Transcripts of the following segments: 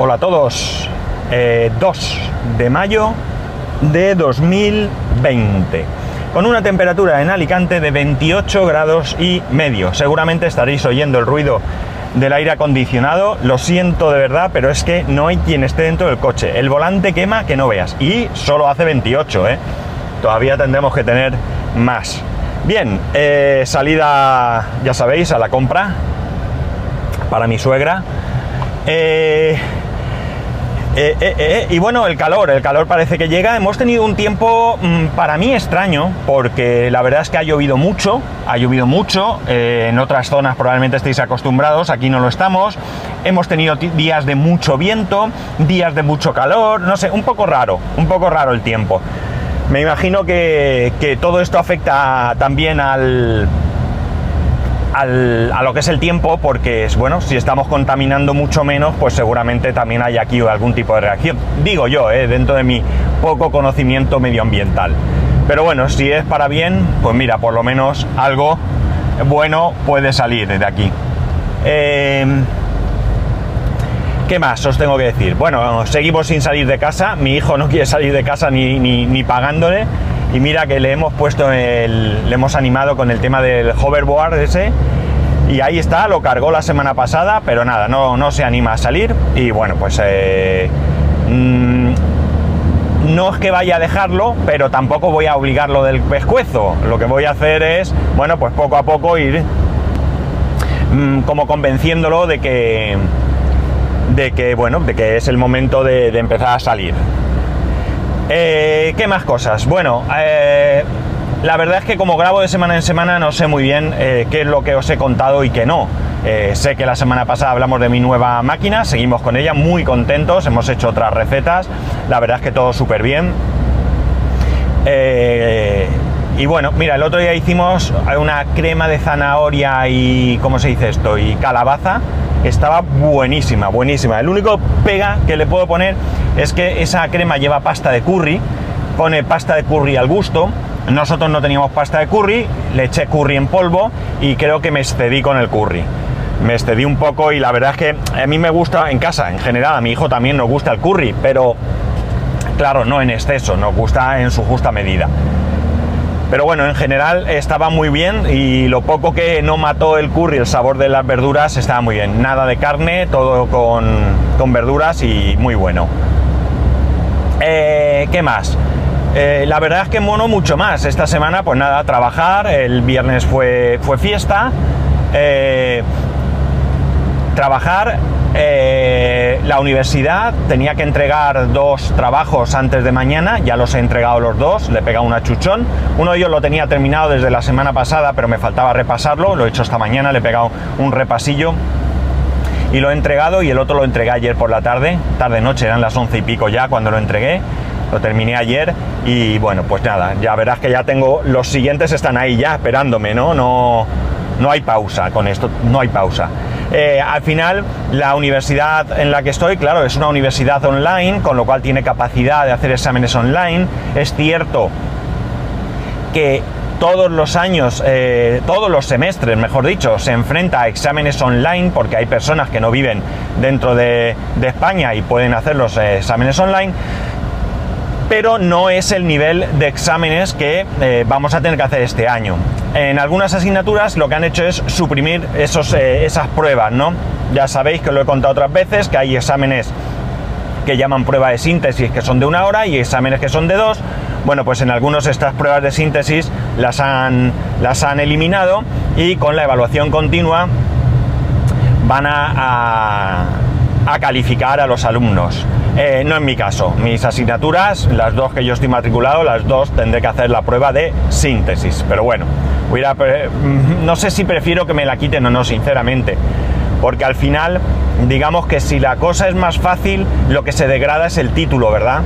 Hola a todos. Eh, 2 de mayo de 2020. Con una temperatura en Alicante de 28 grados y medio. Seguramente estaréis oyendo el ruido del aire acondicionado. Lo siento de verdad, pero es que no hay quien esté dentro del coche. El volante quema que no veas. Y solo hace 28, ¿eh? Todavía tendremos que tener más. Bien, eh, salida, ya sabéis, a la compra para mi suegra. Eh, eh, eh, eh, y bueno, el calor, el calor parece que llega. Hemos tenido un tiempo mm, para mí extraño, porque la verdad es que ha llovido mucho, ha llovido mucho. en otras zonas probablemente estéis acostumbrados, aquí no lo estamos. Hemos tenido días de mucho viento, días de mucho calor, no sé, un poco raro, un poco raro el tiempo. Me imagino que, que todo esto afecta también al, a lo que es el tiempo, porque es bueno, si estamos contaminando mucho menos, pues seguramente también hay aquí algún tipo de reacción. Digo yo, eh, dentro de mi poco conocimiento medioambiental. Pero bueno, si es para bien, pues mira, por lo menos algo bueno puede salir de aquí. Eh, ¿Qué más os tengo que decir? Bueno, seguimos sin salir de casa. Mi hijo no quiere salir de casa ni- ni pagándole. Y mira que le hemos puesto el. le hemos animado con el tema del hoverboard ese. Y ahí está, lo cargó la semana pasada, pero nada, no, no se anima a salir. Y bueno, pues. eh, mm, no es que vaya a dejarlo, pero tampoco voy a obligarlo del pescuezo. Lo que voy a hacer es, bueno, pues poco a poco ir mm, como convenciéndolo de que de que bueno, de que es el momento de, de empezar a salir. Eh, ¿Qué más cosas? Bueno, eh, la verdad es que como grabo de semana en semana no sé muy bien eh, qué es lo que os he contado y qué no. Eh, sé que la semana pasada hablamos de mi nueva máquina, seguimos con ella muy contentos, hemos hecho otras recetas, la verdad es que todo súper bien. Y bueno, mira, el otro día hicimos una crema de zanahoria y, ¿cómo se dice esto? Y calabaza. Estaba buenísima, buenísima. El único pega que le puedo poner es que esa crema lleva pasta de curry, pone pasta de curry al gusto. Nosotros no teníamos pasta de curry, le eché curry en polvo y creo que me excedí con el curry. Me excedí un poco y la verdad es que a mí me gusta en casa, en general, a mi hijo también nos gusta el curry, pero claro, no en exceso, nos gusta en su justa medida. Pero bueno, en general estaba muy bien y lo poco que no mató el curry, el sabor de las verduras, estaba muy bien. Nada de carne, todo con, con verduras y muy bueno. Eh, ¿Qué más? Eh, la verdad es que mono mucho más. Esta semana, pues nada, trabajar. El viernes fue, fue fiesta. Eh, trabajar. Eh, la universidad tenía que entregar dos trabajos antes de mañana, ya los he entregado los dos, le he pegado una chuchón. Uno de ellos lo tenía terminado desde la semana pasada, pero me faltaba repasarlo, lo he hecho esta mañana, le he pegado un repasillo y lo he entregado y el otro lo entregué ayer por la tarde, tarde noche, eran las once y pico ya cuando lo entregué, lo terminé ayer y bueno, pues nada, ya verás que ya tengo, los siguientes están ahí ya esperándome, ¿no? No, no hay pausa con esto, no hay pausa. Eh, al final, la universidad en la que estoy, claro, es una universidad online, con lo cual tiene capacidad de hacer exámenes online. Es cierto que todos los años, eh, todos los semestres, mejor dicho, se enfrenta a exámenes online porque hay personas que no viven dentro de, España y pueden hacer los eh, exámenes online, pero no es el nivel de exámenes que eh, vamos a tener que hacer este año. En algunas asignaturas lo que han hecho es suprimir esos, eh, esas pruebas, ¿no? Ya sabéis que lo he contado otras veces, que hay exámenes que llaman prueba de síntesis que son de una hora y exámenes que son de dos. Bueno, pues en algunos estas pruebas de síntesis las han, las han eliminado y con la evaluación continua van a, a- a calificar a los alumnos. Eh, no en mi caso, mis asignaturas, las dos que yo estoy matriculado, las dos tendré que hacer la prueba de síntesis. Pero bueno, mm, no sé si prefiero que me la quiten o no, sinceramente. Porque al final, digamos que si la cosa es más fácil, lo que se degrada es el título, ¿verdad?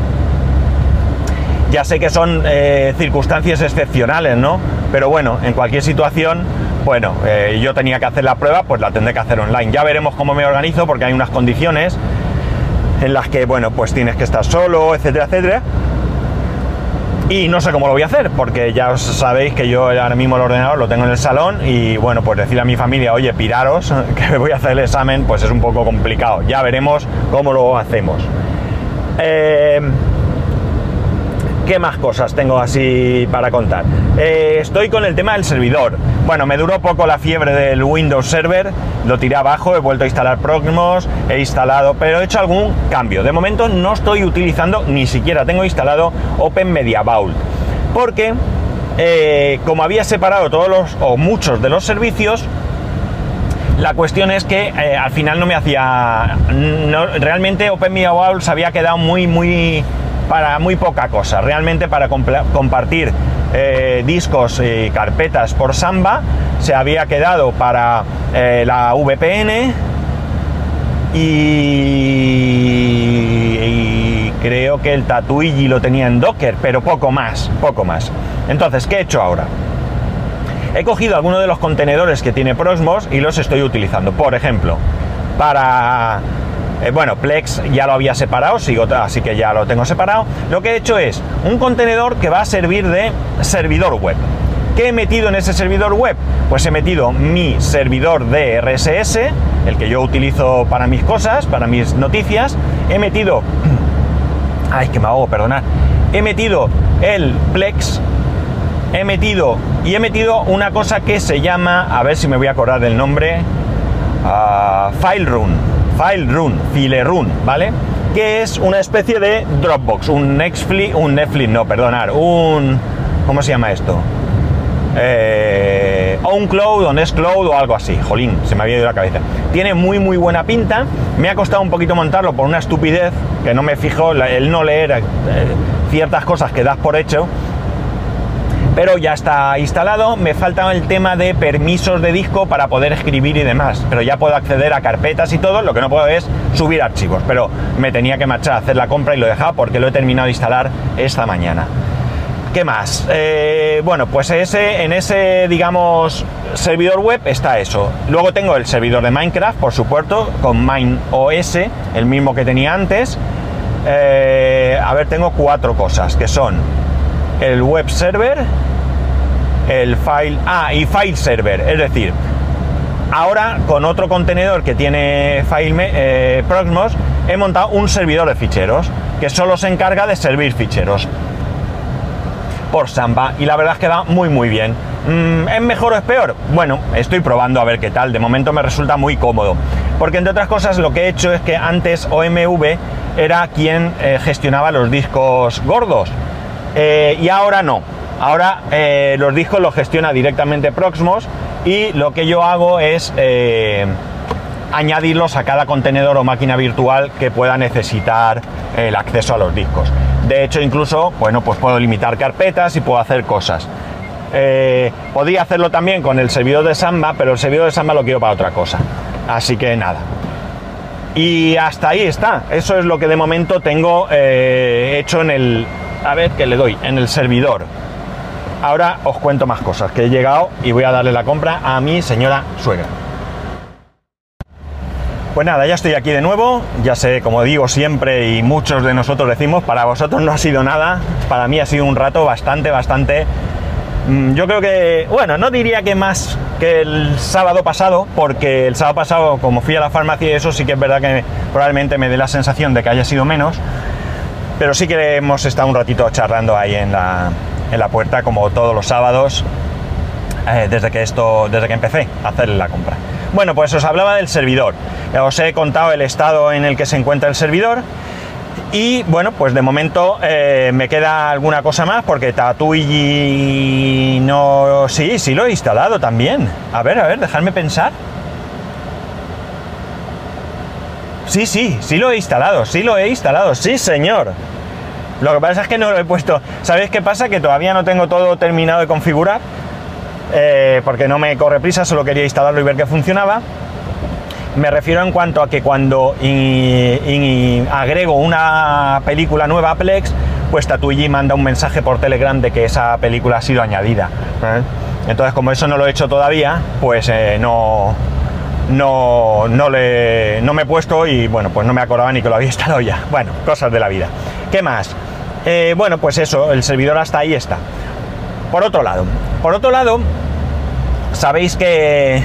Ya sé que son eh, circunstancias excepcionales, ¿no? Pero bueno, en cualquier situación, bueno, eh, yo tenía que hacer la prueba, pues la tendré que hacer online. Ya veremos cómo me organizo, porque hay unas condiciones en las que, bueno, pues tienes que estar solo, etcétera, etcétera. Y no sé cómo lo voy a hacer, porque ya os sabéis que yo ahora mismo el ordenador lo tengo en el salón y bueno, pues decir a mi familia, oye, piraros, que voy a hacer el examen, pues es un poco complicado. Ya veremos cómo lo hacemos. Eh, ¿Qué más cosas tengo así para contar? Eh, estoy con el tema del servidor. Bueno, me duró poco la fiebre del Windows Server, lo tiré abajo, he vuelto a instalar Proxmos, he instalado, pero he hecho algún cambio. De momento no estoy utilizando, ni siquiera tengo instalado Open Media Vault, porque eh, como había separado todos los, o muchos de los servicios, la cuestión es que eh, al final no me hacía. realmente Open Media Vault se había quedado muy, muy para muy poca cosa. Realmente para compartir eh, discos y carpetas por Samba se había quedado para eh, la VPN y, creo que el Tatuigi lo tenía en Docker, pero poco más, poco más. Entonces, ¿qué he hecho ahora? He cogido algunos de los contenedores que tiene Prosmos y los estoy utilizando. Por ejemplo, para eh, bueno, Plex ya lo había separado, así que ya lo tengo separado. Lo que he hecho es un contenedor que va a servir de servidor web. ¿Qué he metido en ese servidor web? Pues he metido mi servidor de RSS, el que yo utilizo para mis cosas, para mis noticias. He metido... Ay, que me hago, perdonad. He metido el Plex. He metido... Y he metido una cosa que se llama... A ver si me voy a acordar del nombre. Uh, FileRun FileRun, FileRun, ¿vale? Que es una especie de Dropbox, un Netflix, un Netflix, no, perdonar, un... ¿Cómo se llama esto? Eh, OwnCloud o Nextcloud o algo así. Jolín, se me había ido la cabeza. Tiene muy muy buena pinta. Me ha costado un poquito montarlo por una estupidez que no me fijo, el no leer eh, ciertas cosas que das por hecho pero ya está instalado. Me falta el tema de permisos de disco para poder escribir y demás, pero ya puedo acceder a carpetas y todo. Lo que no puedo es subir archivos, pero me tenía que marchar a hacer la compra y lo he dejado porque lo he terminado de instalar esta mañana. ¿Qué más? Eh, bueno, pues en ese, digamos, servidor web está eso. Luego tengo el servidor de Minecraft, por supuesto, con MineOS, el mismo que tenía antes. Eh, a ver, tengo cuatro cosas, que son el web server, el file, ah, y file server, es decir, ahora con otro contenedor que tiene file eh, Proxmos, he montado un servidor de ficheros que solo se encarga de servir ficheros por Samba y la verdad es que va muy muy bien. Mm, ¿Es mejor o es peor? Bueno, estoy probando a ver qué tal. De momento me resulta muy cómodo. Porque entre otras cosas lo que he hecho es que antes OMV era quien eh, gestionaba los discos gordos. Eh, y ahora no. Ahora eh, los discos los gestiona directamente Proxmos y lo que yo hago es eh, añadirlos a cada contenedor o máquina virtual que pueda necesitar el acceso a los discos. De hecho, incluso, bueno, pues puedo limitar carpetas y puedo hacer cosas. podría hacerlo también con el servidor de Samba, pero el servidor de Samba lo quiero para otra cosa. Así que nada. Y hasta ahí está. Eso es lo que de momento tengo hecho en el, a ver que le doy en el servidor. Ahora os cuento más cosas, que he llegado y voy a darle la compra a mi señora suegra. Pues nada, ya estoy aquí de nuevo, ya sé, como digo siempre y muchos de nosotros decimos, para vosotros no ha sido nada, para mí ha sido un rato bastante, bastante... Mm, yo creo que, bueno, no diría que más que el sábado pasado, porque el sábado pasado, como fui a la farmacia y eso, sí que es verdad que probablemente me dé la sensación de que haya sido menos, pero sí que hemos estado un ratito charlando ahí en la, puerta, como todos los sábados, eh, desde que esto, desde que empecé a hacer la compra. Bueno, pues os hablaba del servidor. Os he contado el estado en el que se encuentra el servidor. Y bueno, pues de momento eh, me queda alguna cosa más porque Tatuigi no. Sí, sí lo he instalado también. A ver, a ver, dejadme pensar. Sí, sí, sí lo he instalado, sí lo he instalado, sí señor. Lo que pasa es que no lo he puesto. ¿Sabéis qué pasa? Que todavía no tengo todo terminado de configurar. Eh, porque no me corre prisa, solo quería instalarlo y ver que funcionaba. Me refiero en cuanto a que cuando agrego una película nueva a Plex, pues Tatuigi manda un mensaje por Telegram de que esa película ha sido añadida. ¿eh? Entonces, como eso no lo he hecho todavía, pues eh, no, no, no, le, no me he puesto y bueno, pues no me acordaba ni que lo había instalado ya. Bueno, cosas de la vida. ¿Qué más? Eh, bueno, pues eso, el servidor hasta ahí está. Por otro lado, por otro lado, sabéis que,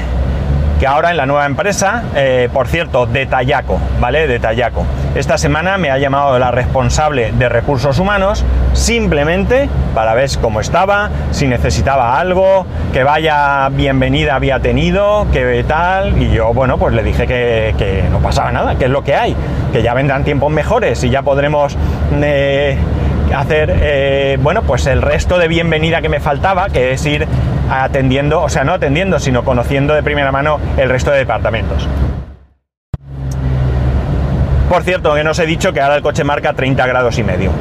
que ahora en la nueva empresa, eh, por cierto, de Tallaco, ¿vale? De Tallaco. Esta semana me ha llamado la responsable de recursos humanos simplemente para ver cómo estaba, si necesitaba algo, que vaya bienvenida había tenido, que tal, y yo, bueno, pues le dije que, no pasaba nada, que es lo que hay, que ya vendrán tiempos mejores y ya podremos... Eh, hacer, eh, bueno, pues el resto de bienvenida que me faltaba, que es ir atendiendo, o sea, no atendiendo, sino conociendo de primera mano el resto de departamentos. Por cierto, que no os he dicho que ahora el coche marca 30 grados y medio.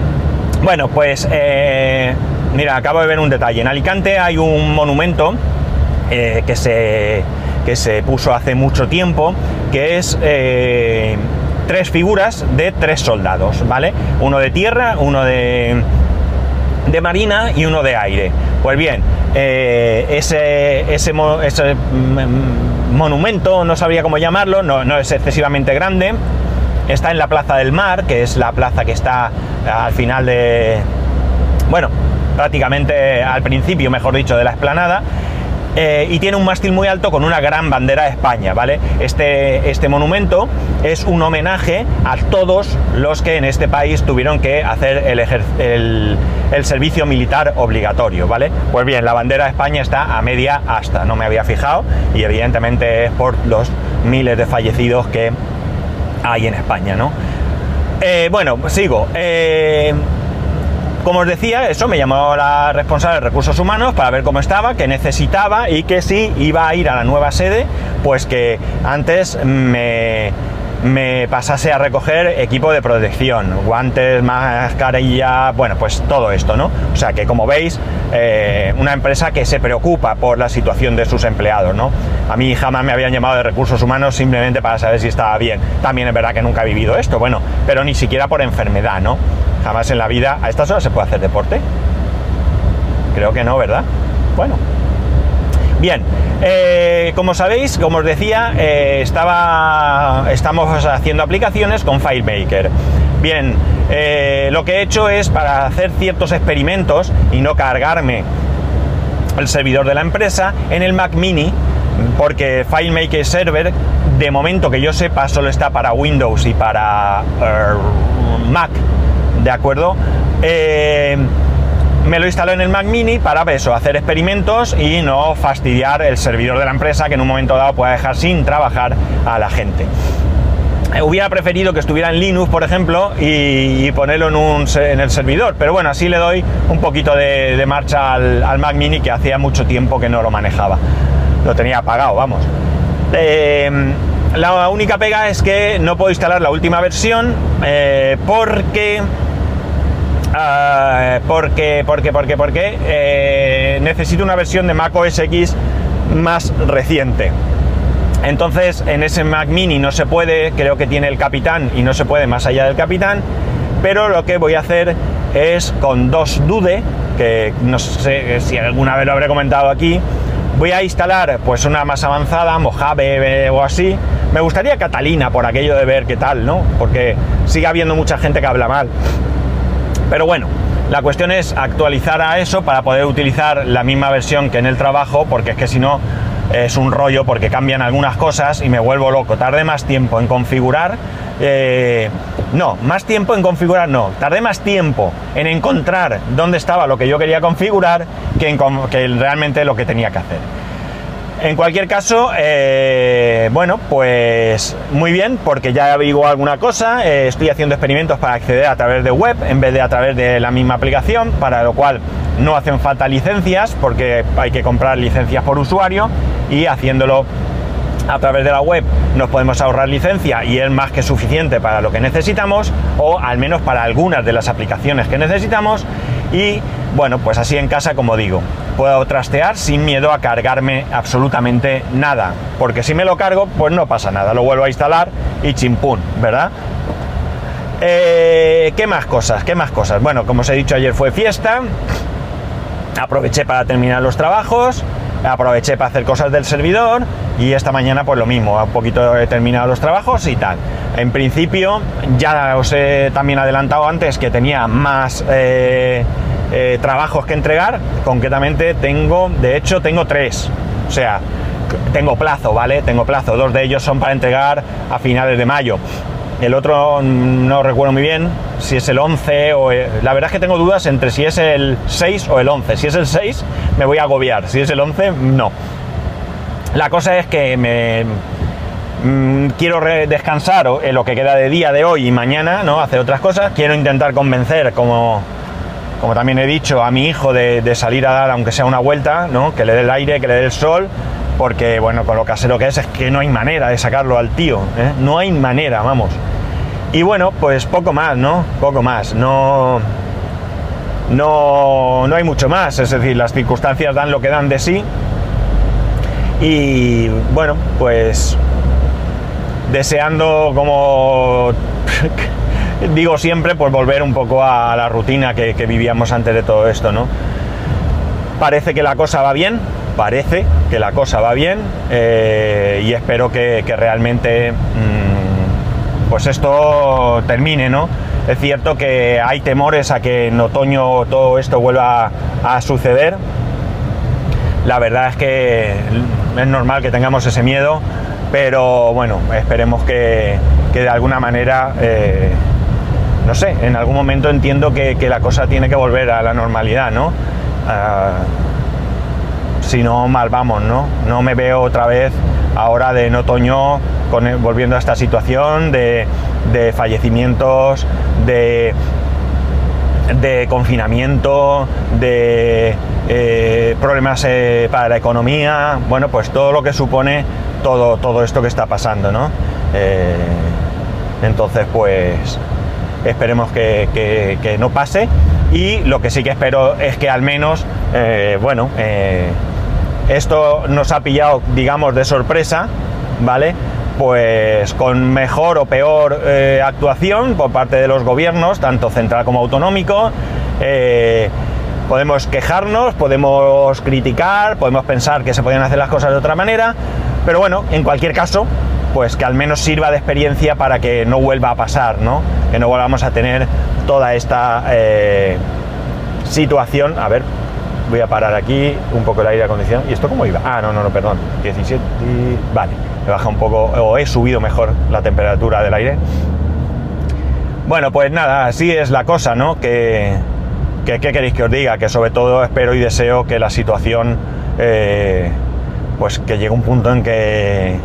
Bueno, pues eh, mira, acabo de ver un detalle. En Alicante hay un monumento eh, que, se, que se puso hace mucho tiempo, que es tres figuras de tres soldados, ¿vale? Uno de tierra, uno de, de marina y uno de aire. Pues bien, eh, ese, ese, monumento, no sabría cómo llamarlo, no, no es excesivamente grande, está en la Plaza del Mar, que es la plaza que está al final de... Bueno, prácticamente al principio, mejor dicho, de la explanada. Eh, y tiene un mástil muy alto con una gran bandera de España, ¿vale? Este, este monumento es un homenaje a todos los que en este país tuvieron que hacer el, el, servicio militar obligatorio, ¿vale? Pues bien, la bandera de España está a media asta, no me había fijado, y evidentemente es por los miles de fallecidos que hay en España, ¿no? Eh, bueno, sigo. Eh, como os decía, eso me llamó la responsable de recursos humanos para ver cómo estaba, qué necesitaba y que si iba a ir a la nueva sede, pues que antes me, me pasase a recoger equipo de protección, guantes, mascarilla, bueno, pues todo esto, ¿no? O sea que como veis, eh, una empresa que se preocupa por la situación de sus empleados, ¿no? A mí jamás me habían llamado de recursos humanos simplemente para saber si estaba bien. También es verdad que nunca he vivido esto, bueno, pero ni siquiera por enfermedad, ¿no? Jamás en la vida. ¿A estas horas se puede hacer deporte? Creo que no, ¿verdad? Bueno. Bien, eh, como sabéis, como os decía, eh, estaba, estamos haciendo aplicaciones con FileMaker. Bien, eh, lo que he hecho es para hacer ciertos experimentos y no cargarme el servidor de la empresa en el Mac Mini, porque FileMaker Server, de momento que yo sepa, solo está para Windows y para Mac ¿de acuerdo? Me lo instaló en el Mac Mini para eso, hacer experimentos y no fastidiar el servidor de la empresa que en un momento dado pueda dejar sin trabajar a la gente. Eh, hubiera preferido que estuviera en Linux, por ejemplo, y, ponerlo en, el servidor, pero bueno, así le doy un poquito de, marcha al, Mac Mini que hacía mucho tiempo que no lo manejaba. Lo tenía apagado, vamos. Eh, la única pega es que no puedo instalar la última versión porque Ah, porque, porque, porque, porque eh, necesito una versión de Mac OS X más reciente. Entonces en ese Mac mini no se puede, creo que tiene el capitán y no se puede más allá del capitán, pero lo que voy a hacer es con dos Dude, que no sé si alguna vez lo habré comentado aquí, voy a instalar pues una más avanzada, Mojave o así. Me gustaría Catalina por aquello de ver qué tal, ¿no? Porque sigue habiendo mucha gente que habla mal. Pero bueno, la cuestión es actualizar a eso para poder utilizar la misma versión que en el trabajo, porque es que si no es un rollo porque cambian algunas cosas y me vuelvo loco. Tardé más tiempo en configurar. Eh, no, más tiempo en configurar no. Tardé más tiempo en encontrar dónde estaba lo que yo quería configurar que, en, que realmente lo que tenía que hacer. En cualquier caso, eh, bueno, pues muy bien, porque ya averiguo alguna cosa, eh, estoy haciendo experimentos para acceder a través de web en vez de a través de la misma aplicación, para lo cual no hacen falta licencias, porque hay que comprar licencias por usuario y haciéndolo a través de la web nos podemos ahorrar licencia y es más que suficiente para lo que necesitamos o al menos para algunas de las aplicaciones que necesitamos y bueno pues así en casa como digo puedo trastear sin miedo a cargarme absolutamente nada porque si me lo cargo pues no pasa nada lo vuelvo a instalar y chimpún verdad eh, ¿Qué más cosas? ¿Qué más cosas? Bueno, como os he dicho ayer fue fiesta. Aproveché para terminar los trabajos. aproveché para hacer cosas del servidor y esta mañana pues lo mismo, un poquito he terminado los trabajos y tal. En principio ya os he también adelantado antes que tenía más eh, eh, trabajos que entregar, concretamente tengo, de hecho tengo tres, o sea, tengo plazo, ¿vale? Tengo plazo, dos de ellos son para entregar a finales de mayo. El otro no recuerdo muy bien si es el 11 o... La verdad es que tengo dudas entre si es el 6 o el 11. Si es el 6 me voy a agobiar, si es el 11 no. La cosa es que me... Mm, quiero descansar en lo que queda de día de hoy y mañana, ¿no? Hacer otras cosas. Quiero intentar convencer, como, como también he dicho, a mi hijo de, salir a dar, aunque sea una vuelta, ¿no? Que le dé el aire, que le dé el sol, porque bueno, con lo casero que es, es que no hay manera de sacarlo al tío, ¿eh? no hay manera, vamos. Y bueno, pues poco más, ¿no? Poco más, no, no, no hay mucho más, es decir, las circunstancias dan lo que dan de sí. Y bueno, pues deseando como digo siempre, pues volver un poco a la rutina que, vivíamos antes de todo esto, ¿no? Parece que la cosa va bien, parece que la cosa va bien eh, y espero que, realmente mm, pues esto termine, ¿no? Es cierto que hay temores a que en otoño todo esto vuelva a suceder. La verdad es que es normal que tengamos ese miedo, pero bueno, esperemos que, de alguna manera, eh, no sé, en algún momento entiendo que, la cosa tiene que volver a la normalidad, ¿no? Ah, si no, mal vamos, ¿no? No me veo otra vez ahora de en otoño volviendo a esta situación de, fallecimientos, de, de confinamiento, de eh, problemas eh, para la economía, bueno, pues todo lo que supone todo, todo esto que está pasando, ¿no? Eh, entonces, pues esperemos que, no pase y lo que sí que espero es que al menos, bueno, esto nos ha pillado, digamos, de sorpresa, ¿vale? Pues con mejor o peor eh, actuación por parte de los gobiernos, tanto central como autonómico. Eh, podemos quejarnos, podemos criticar, podemos pensar que se podían hacer las cosas de otra manera, pero bueno, en cualquier caso, pues que al menos sirva de experiencia para que no vuelva a pasar, ¿no? No volvamos a tener toda esta eh, situación. A ver, voy a parar aquí un poco el aire acondicionado. ¿Y esto cómo iba? Ah, no, no, no, perdón. 17. Vale, he bajado un poco, o he subido mejor la temperatura del aire. Bueno, pues nada, así es la cosa, ¿no? Que, ¿qué queréis que os diga? Que sobre todo espero y deseo que la situación, eh, pues que llegue un punto en que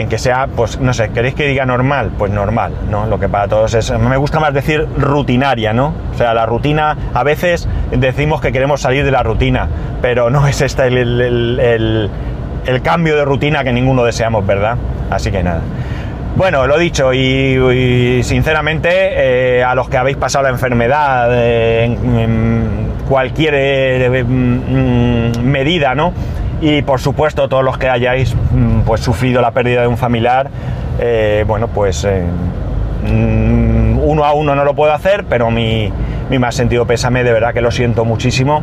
en que sea, pues no sé, ¿queréis que diga normal? Pues normal, ¿no? Lo que para todos es, me gusta más decir rutinaria, ¿no? O sea, la rutina, a veces decimos que queremos salir de la rutina, pero no es este el, cambio de rutina que ninguno deseamos, ¿verdad? Así que nada. Bueno, lo dicho, y, sinceramente, eh, a los que habéis pasado la enfermedad, eh, en, cualquier eh, mm, medida, ¿no? Y por supuesto todos los que hayáis mm, pues sufrido la pérdida de un familiar eh, bueno pues eh, mm, uno a uno no lo puedo hacer pero mi, mi más sentido pésame de verdad que lo siento muchísimo.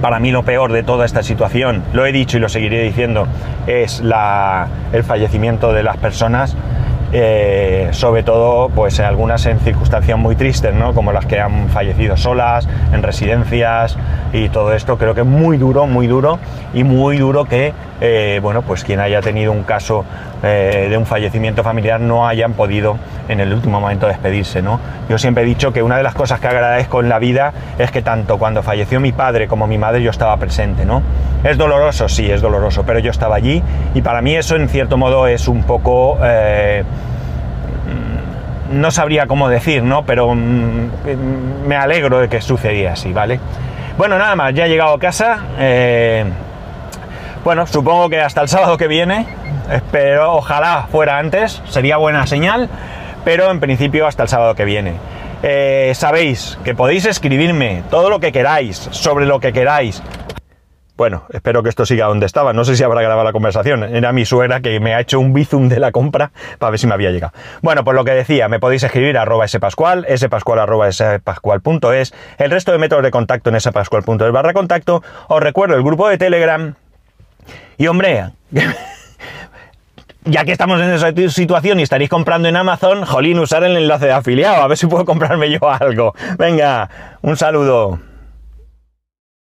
Para mí lo peor de toda esta situación, lo he dicho y lo seguiré diciendo, es la, el fallecimiento de las personas eh, sobre todo pues en algunas en circunstancias muy tristes, ¿no? como las que han fallecido solas, en residencias y todo esto, creo que es muy duro, muy duro y muy duro que, eh, bueno, pues quien haya tenido un caso eh, de un fallecimiento familiar no hayan podido en el último momento despedirse, ¿no? Yo siempre he dicho que una de las cosas que agradezco en la vida es que tanto cuando falleció mi padre como mi madre yo estaba presente, ¿no? Es doloroso, sí, es doloroso, pero yo estaba allí y para mí eso en cierto modo es un poco... no sabría cómo decir, ¿no? Pero mm, me alegro de que sucediera así, ¿vale? Bueno, nada más, ya he llegado a casa. Eh, bueno, supongo que hasta el sábado que viene. Espero, ojalá fuera antes, sería buena señal. Pero en principio hasta el sábado que viene. Eh, sabéis que podéis escribirme todo lo que queráis, sobre lo que queráis, Bueno, espero que esto siga donde estaba. No sé si habrá grabado la conversación. Era mi suegra que me ha hecho un bizum de la compra para ver si me había llegado. Bueno, pues lo que decía, me podéis escribir arroba spascual, spascual arroba spascual.es, el resto de métodos de contacto en spascual.es barra contacto. Os recuerdo el grupo de Telegram. Y hombre, ya que estamos en esa situación y estaréis comprando en Amazon, jolín, usar el enlace de afiliado, a ver si puedo comprarme yo algo. Venga, un saludo.